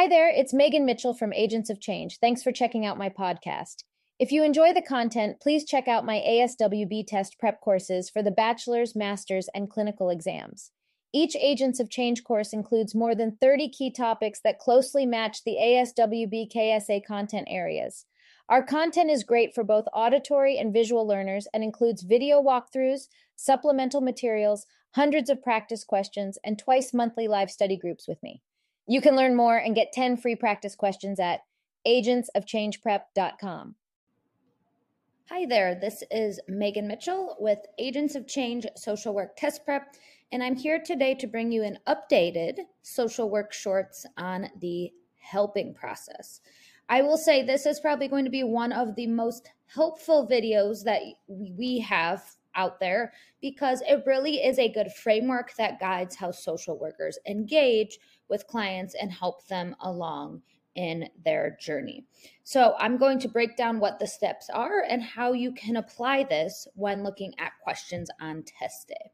Hi there, it's Meagan Mitchell from Agents of Change. Thanks for checking out my podcast. If you enjoy the content, please check out my ASWB test prep courses for the bachelor's, master's, and clinical exams. Each Agents of Change course includes more than 30 key topics that closely match the ASWB KSA content areas. Our content is great for both auditory and visual learners and includes video walkthroughs, supplemental materials, hundreds of practice questions, and twice monthly live study groups with me. You can learn more and get 10 free practice questions at agentsofchangeprep.com. Hi there, this is Meagan Mitchell with Agents of Change Social Work Test Prep, and I'm here today to bring you an updated social work shorts on the helping process. I will say this is probably going to be one of the most helpful videos that we have out there because it really is a good framework that guides how social workers engage with clients and help them along in their journey. So, I'm going to break down what the steps are and how you can apply this when looking at questions on test day.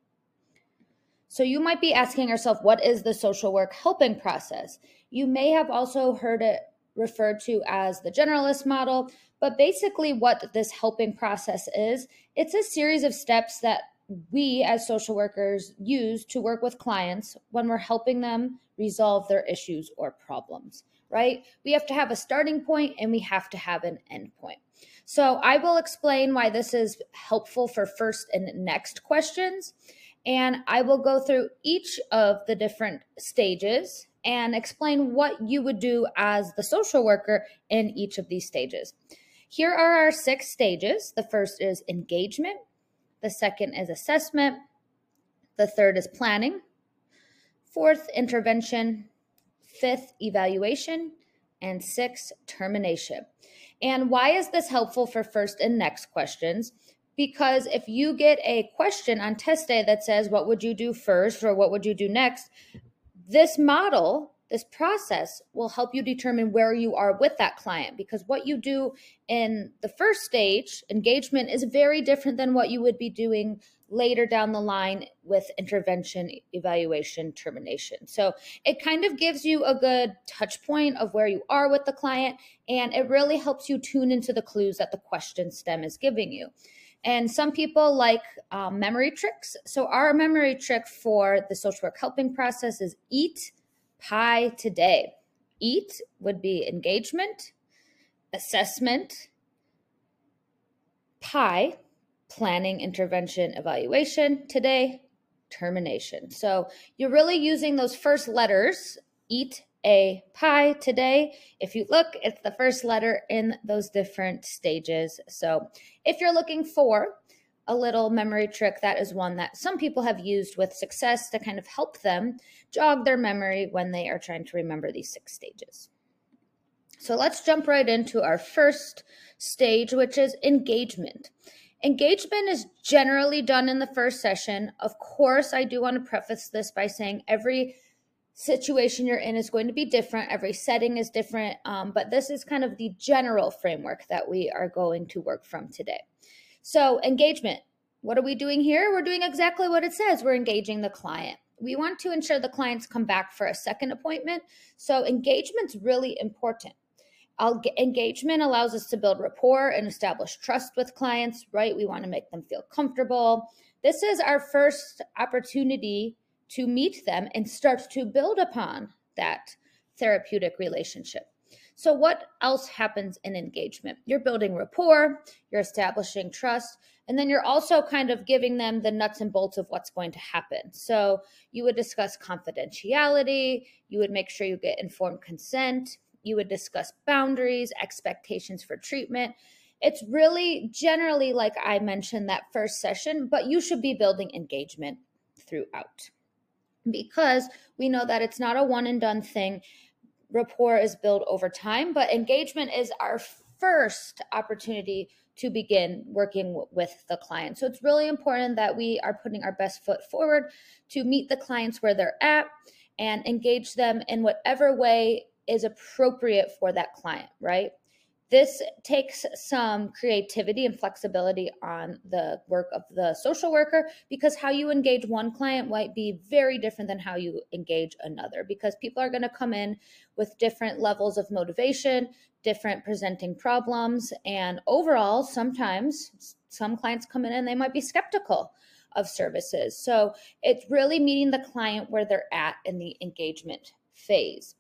So, you might be asking yourself, what is the social work helping process? You may have also heard it referred to as the generalist model, but basically, what this helping process is, it's a series of steps that we as social workers use to work with clients when we're helping them resolve their issues or problems, right? We have to have a starting point and we have to have an end point. So I will explain why this is helpful for first and next questions. And I will go through each of the different stages and explain what you would do as the social worker in each of these stages. Here are our six stages. The first is engagement, the second is assessment. The third is planning. Fourth, intervention. Fifth, evaluation. And six, termination. And why is this helpful for first and next questions? Because if you get a question on test day that says, What would you do first or what would you do next? This model this process will help you determine where you are with that client because what you do in the first stage, engagement, is very different than what you would be doing later down the line with intervention, evaluation, termination. So it kind of gives you a good touch point of where you are with the client, and it really helps you tune into the clues that the question stem is giving you. And some people like um, memory tricks. So, our memory trick for the social work helping process is eat, pie today. Eat would be engagement, assessment, pie, planning, intervention, evaluation. Today, termination. So you're really using those first letters, eat a pie today. If you look, it's the first letter in those different stages. So if you're looking for a little memory trick. That is one that some people have used with success to kind of help them jog their memory when they are trying to remember these six stages. So let's jump right into our first stage, which is engagement. Engagement is generally done in the first session. Of course, I do want to preface this by saying every situation you're in is going to be different, every setting is different, um, but this is kind of the general framework that we are going to work from today. So, engagement. What are we doing here? We're doing exactly what it says. We're engaging the client. We want to ensure the clients come back for a second appointment. So, engagement's really important. Engagement allows us to build rapport and establish trust with clients, right? We want to make them feel comfortable. This is our first opportunity to meet them and start to build upon that therapeutic relationship. So, what else happens in engagement? You're building rapport, you're establishing trust, and then you're also kind of giving them the nuts and bolts of what's going to happen. So, you would discuss confidentiality, you would make sure you get informed consent, you would discuss boundaries, expectations for treatment. It's really generally like I mentioned that first session, but you should be building engagement throughout because we know that it's not a one and done thing rapport is built over time, but engagement is our first opportunity to begin working with the client. So it's really important that we are putting our best foot forward to meet the clients where they're at and engage them in whatever way is appropriate for that client, right? This takes some creativity and flexibility on the work of the social worker because how you engage one client might be very different than how you engage another because people are going to come in with different levels of motivation, different presenting problems, and overall, sometimes some clients come in and they might be skeptical of services. So it's really meeting the client where they're at in the engagement phase.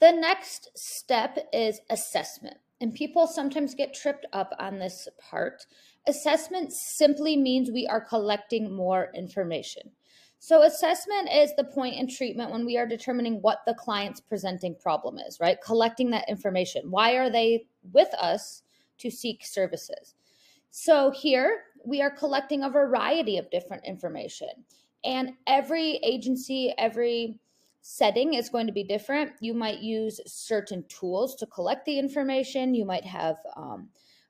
The next step is assessment. And people sometimes get tripped up on this part. Assessment simply means we are collecting more information. So, assessment is the point in treatment when we are determining what the client's presenting problem is, right? Collecting that information. Why are they with us to seek services? So, here we are collecting a variety of different information. And every agency, every setting is going to be different. You might use certain tools to collect the information. You might have um,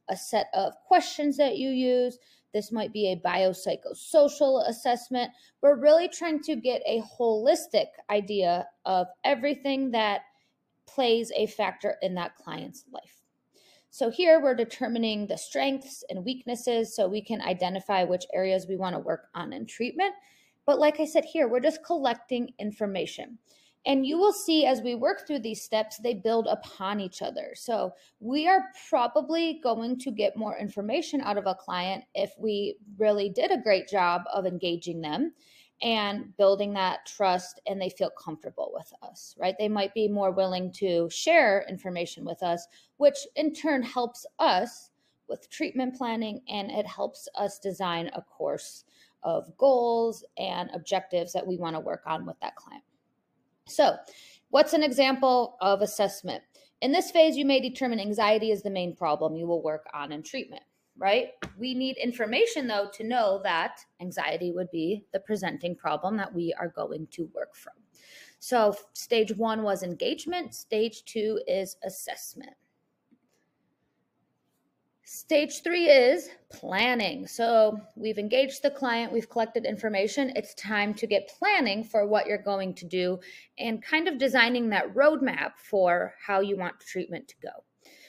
a set of questions that you use. This might be a biopsychosocial assessment. We're really trying to get a holistic idea of everything that plays a factor in that client's life. So here we're determining the strengths and weaknesses so we can identify which areas we want to work on in treatment but like I said here, we're just collecting information. And you will see as we work through these steps, they build upon each other. So we are probably going to get more information out of a client if we really did a great job of engaging them and building that trust and they feel comfortable with us, right? They might be more willing to share information with us, which in turn helps us with treatment planning and it helps us design a course of goals and objectives that we want to work on with that client. So, what's an example of assessment? In this phase, you may determine anxiety is the main problem you will work on in treatment, right? We need information though to know that anxiety would be the presenting problem that we are going to work from. So, stage one was engagement, stage two is assessment. Stage three is planning. So we've engaged the client, we've collected information. It's time to get planning for what you're going to do and kind of designing that roadmap for how you want treatment to go.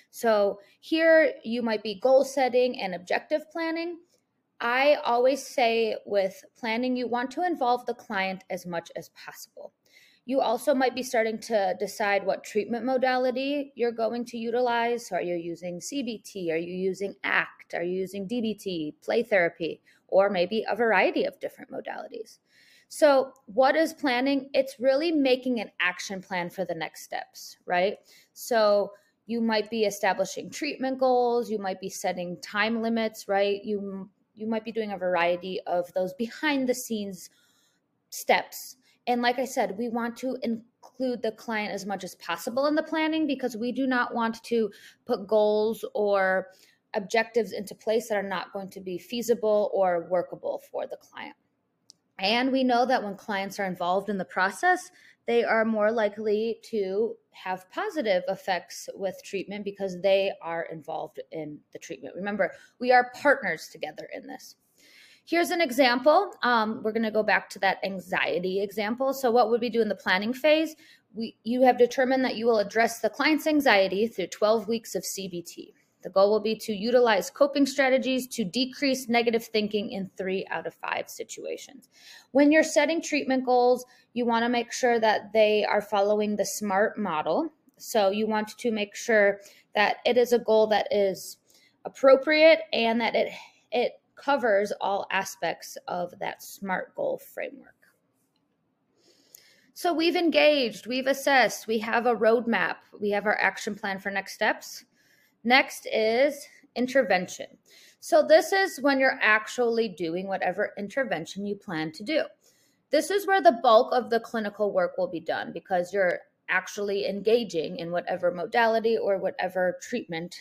So here you might be goal setting and objective planning. I always say with planning, you want to involve the client as much as possible. You also might be starting to decide what treatment modality you're going to utilize. So are you using CBT? Are you using ACT? Are you using DBT, play therapy, or maybe a variety of different modalities? So, what is planning? It's really making an action plan for the next steps, right? So, you might be establishing treatment goals, you might be setting time limits, right? You you might be doing a variety of those behind the scenes steps and like I said, we want to include the client as much as possible in the planning because we do not want to put goals or objectives into place that are not going to be feasible or workable for the client. And we know that when clients are involved in the process, they are more likely to have positive effects with treatment because they are involved in the treatment. Remember, we are partners together in this. Here's an example. Um, we're going to go back to that anxiety example. So, what would we do in the planning phase? We, you have determined that you will address the client's anxiety through 12 weeks of CBT. The goal will be to utilize coping strategies to decrease negative thinking in three out of five situations. When you're setting treatment goals, you want to make sure that they are following the SMART model. So, you want to make sure that it is a goal that is appropriate and that it it covers all aspects of that SMART goal framework. So we've engaged, we've assessed, we have a roadmap, we have our action plan for next steps. Next is intervention. So this is when you're actually doing whatever intervention you plan to do. This is where the bulk of the clinical work will be done because you're actually engaging in whatever modality or whatever treatment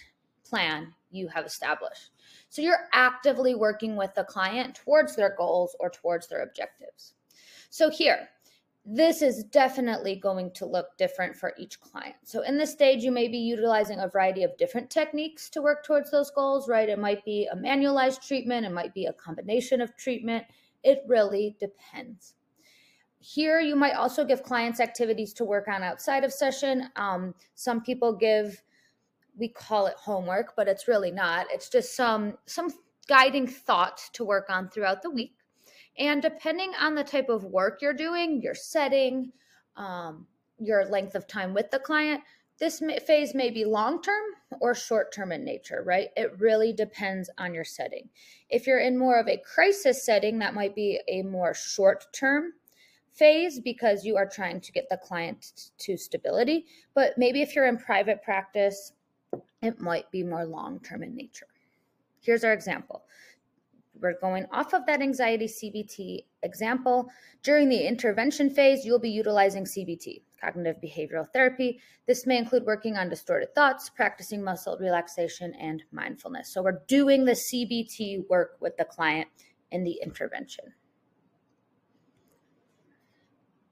plan you have established. So you're actively working with the client towards their goals or towards their objectives. So here, this is definitely going to look different for each client. So in this stage, you may be utilizing a variety of different techniques to work towards those goals, right? It might be a manualized treatment, it might be a combination of treatment. It really depends. here you might also give clients activities to work on outside of session. Um, some people give, we call it homework, but it's really not. It's just some some guiding thought to work on throughout the week. And depending on the type of work you're doing, your setting, um, your length of time with the client, this phase may be long term or short term in nature, right? It really depends on your setting. If you're in more of a crisis setting, that might be a more short term phase because you are trying to get the client to stability. But maybe if you're in private practice, it might be more long term in nature. Here's our example. We're going off of that anxiety CBT example. During the intervention phase, you'll be utilizing CBT, cognitive behavioral therapy. This may include working on distorted thoughts, practicing muscle relaxation, and mindfulness. So we're doing the CBT work with the client in the intervention.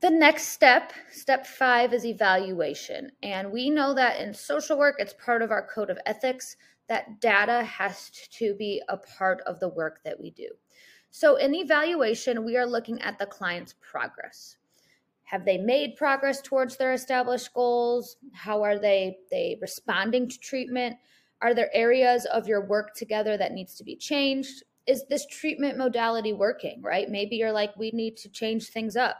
The next step, step five, is evaluation. And we know that in social work, it's part of our code of ethics that data has to be a part of the work that we do. So, in evaluation, we are looking at the client's progress. Have they made progress towards their established goals? How are they, they responding to treatment? Are there areas of your work together that needs to be changed? Is this treatment modality working, right? Maybe you're like, we need to change things up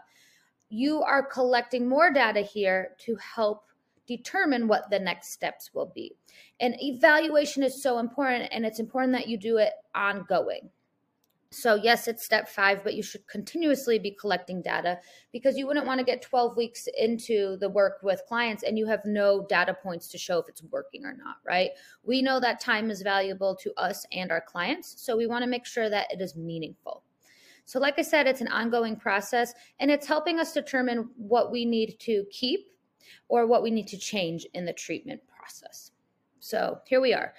you are collecting more data here to help determine what the next steps will be. And evaluation is so important, and it's important that you do it ongoing. So, yes, it's step five, but you should continuously be collecting data because you wouldn't want to get 12 weeks into the work with clients and you have no data points to show if it's working or not, right? We know that time is valuable to us and our clients. So, we want to make sure that it is meaningful. So, like I said, it's an ongoing process and it's helping us determine what we need to keep or what we need to change in the treatment process. So, here we are.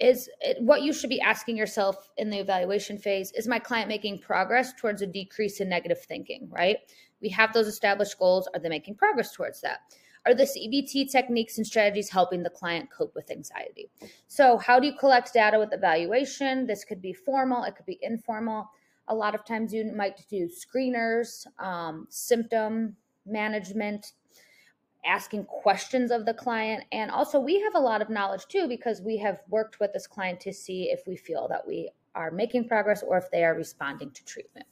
Is it, what you should be asking yourself in the evaluation phase is my client making progress towards a decrease in negative thinking, right? We have those established goals. Are they making progress towards that? Are the CBT techniques and strategies helping the client cope with anxiety? So, how do you collect data with evaluation? This could be formal, it could be informal. A lot of times you might do screeners, um, symptom management, asking questions of the client. And also, we have a lot of knowledge too because we have worked with this client to see if we feel that we are making progress or if they are responding to treatment.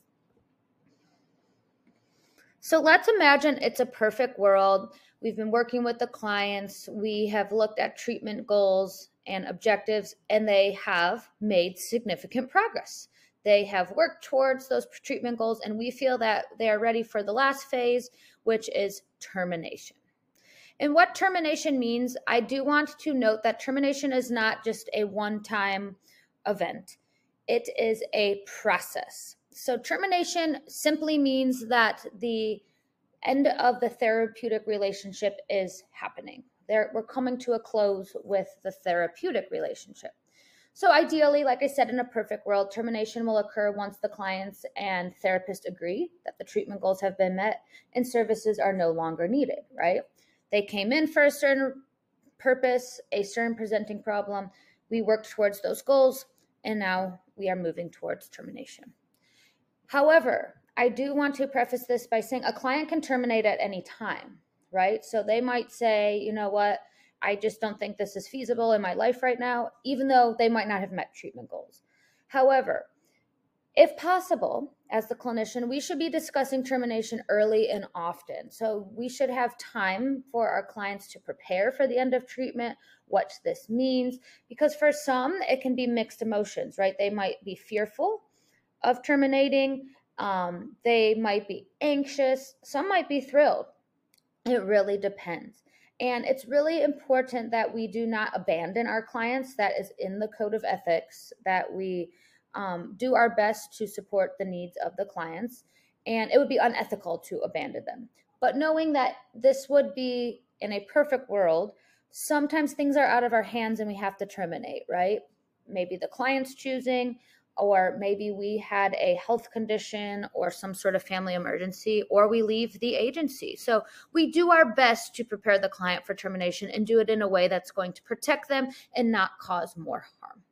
So let's imagine it's a perfect world. We've been working with the clients, we have looked at treatment goals and objectives, and they have made significant progress. They have worked towards those treatment goals, and we feel that they are ready for the last phase, which is termination. And what termination means, I do want to note that termination is not just a one time event, it is a process. So, termination simply means that the end of the therapeutic relationship is happening. There, we're coming to a close with the therapeutic relationship. So, ideally, like I said, in a perfect world, termination will occur once the clients and therapist agree that the treatment goals have been met and services are no longer needed, right? They came in for a certain purpose, a certain presenting problem. We worked towards those goals, and now we are moving towards termination. However, I do want to preface this by saying a client can terminate at any time, right? So they might say, you know what? I just don't think this is feasible in my life right now, even though they might not have met treatment goals. However, if possible, as the clinician, we should be discussing termination early and often. So we should have time for our clients to prepare for the end of treatment, what this means, because for some, it can be mixed emotions, right? They might be fearful of terminating, um, they might be anxious, some might be thrilled. It really depends. And it's really important that we do not abandon our clients. That is in the code of ethics, that we um, do our best to support the needs of the clients. And it would be unethical to abandon them. But knowing that this would be in a perfect world, sometimes things are out of our hands and we have to terminate, right? Maybe the client's choosing, or maybe we had a health condition or some sort of family emergency, or we leave the agency. So we do our best to prepare the client for termination and do it in a way that's going to protect them and not cause more harm.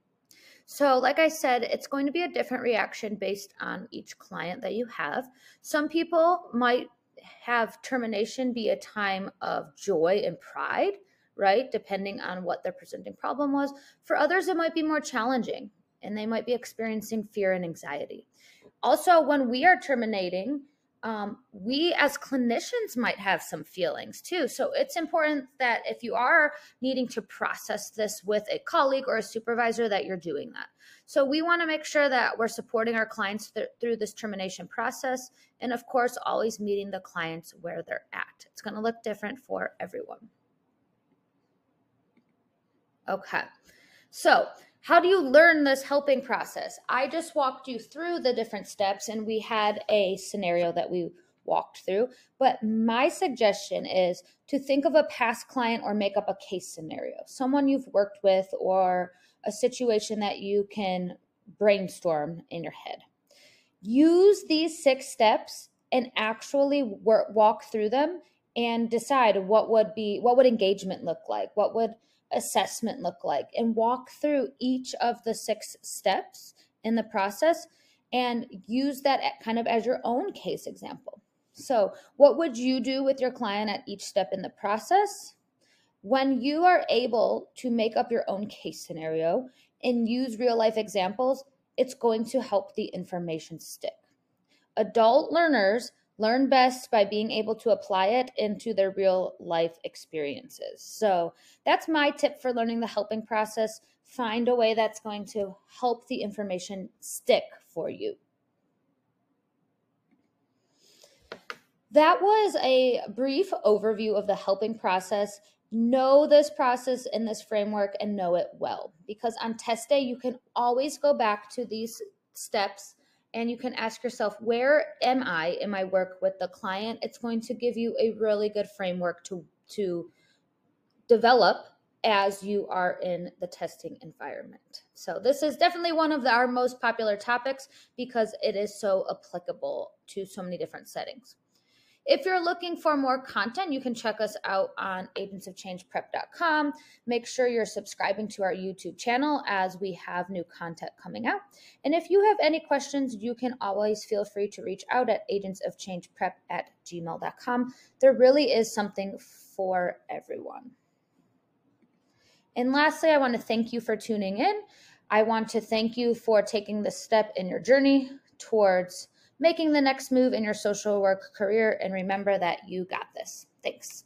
So, like I said, it's going to be a different reaction based on each client that you have. Some people might have termination be a time of joy and pride, right? Depending on what their presenting problem was. For others, it might be more challenging and they might be experiencing fear and anxiety. Also, when we are terminating, um, we as clinicians might have some feelings too. So it's important that if you are needing to process this with a colleague or a supervisor, that you're doing that. So we want to make sure that we're supporting our clients th- through this termination process. And of course, always meeting the clients where they're at. It's going to look different for everyone. Okay. So how do you learn this helping process? I just walked you through the different steps and we had a scenario that we walked through. But my suggestion is to think of a past client or make up a case scenario, someone you've worked with or a situation that you can brainstorm in your head. Use these six steps and actually work, walk through them and decide what would be what would engagement look like what would assessment look like and walk through each of the six steps in the process and use that kind of as your own case example. So, what would you do with your client at each step in the process? When you are able to make up your own case scenario and use real life examples, it's going to help the information stick. Adult learners learn best by being able to apply it into their real life experiences. So that's my tip for learning the helping process. Find a way that's going to help the information stick for you. That was a brief overview of the helping process. Know this process in this framework and know it well because on test day, you can always go back to these steps and you can ask yourself, where am I in my work with the client? It's going to give you a really good framework to, to develop as you are in the testing environment. So, this is definitely one of the, our most popular topics because it is so applicable to so many different settings. If you're looking for more content, you can check us out on agentsofchangeprep.com. Make sure you're subscribing to our YouTube channel as we have new content coming out. And if you have any questions, you can always feel free to reach out at agentsofchangeprep at gmail.com. There really is something for everyone. And lastly, I want to thank you for tuning in. I want to thank you for taking the step in your journey towards making the next move in your social work career. And remember that you got this. Thanks.